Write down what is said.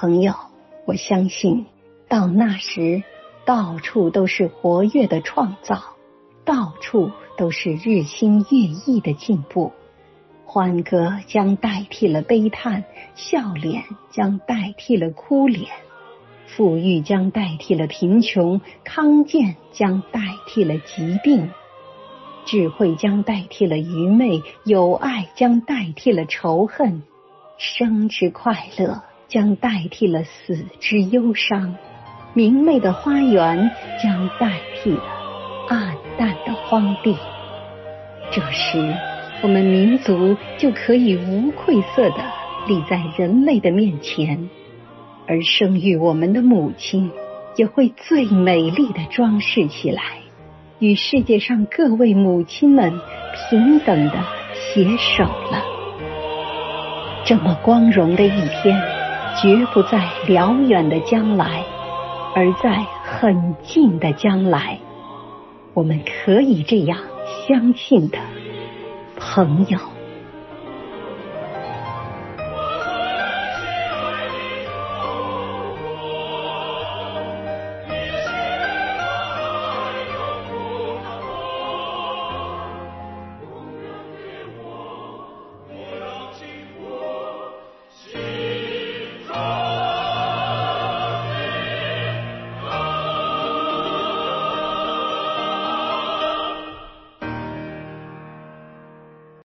朋友，我相信到那时，到处都是活跃的创造，到处都是日新月异的进步。欢歌将代替了悲叹，笑脸将代替了哭脸，富裕将代替了贫穷，康健将代替了疾病，智慧将代替了愚昧，友爱将代替了仇恨，生之快乐将代替了死之忧伤，明媚的花园将代替了暗淡的荒地。这时。我们民族就可以无愧色的立在人类的面前，而生育我们的母亲也会最美丽的装饰起来，与世界上各位母亲们平等的携手了。这么光荣的一天，绝不在辽远的将来，而在很近的将来，我们可以这样相信的。朋友。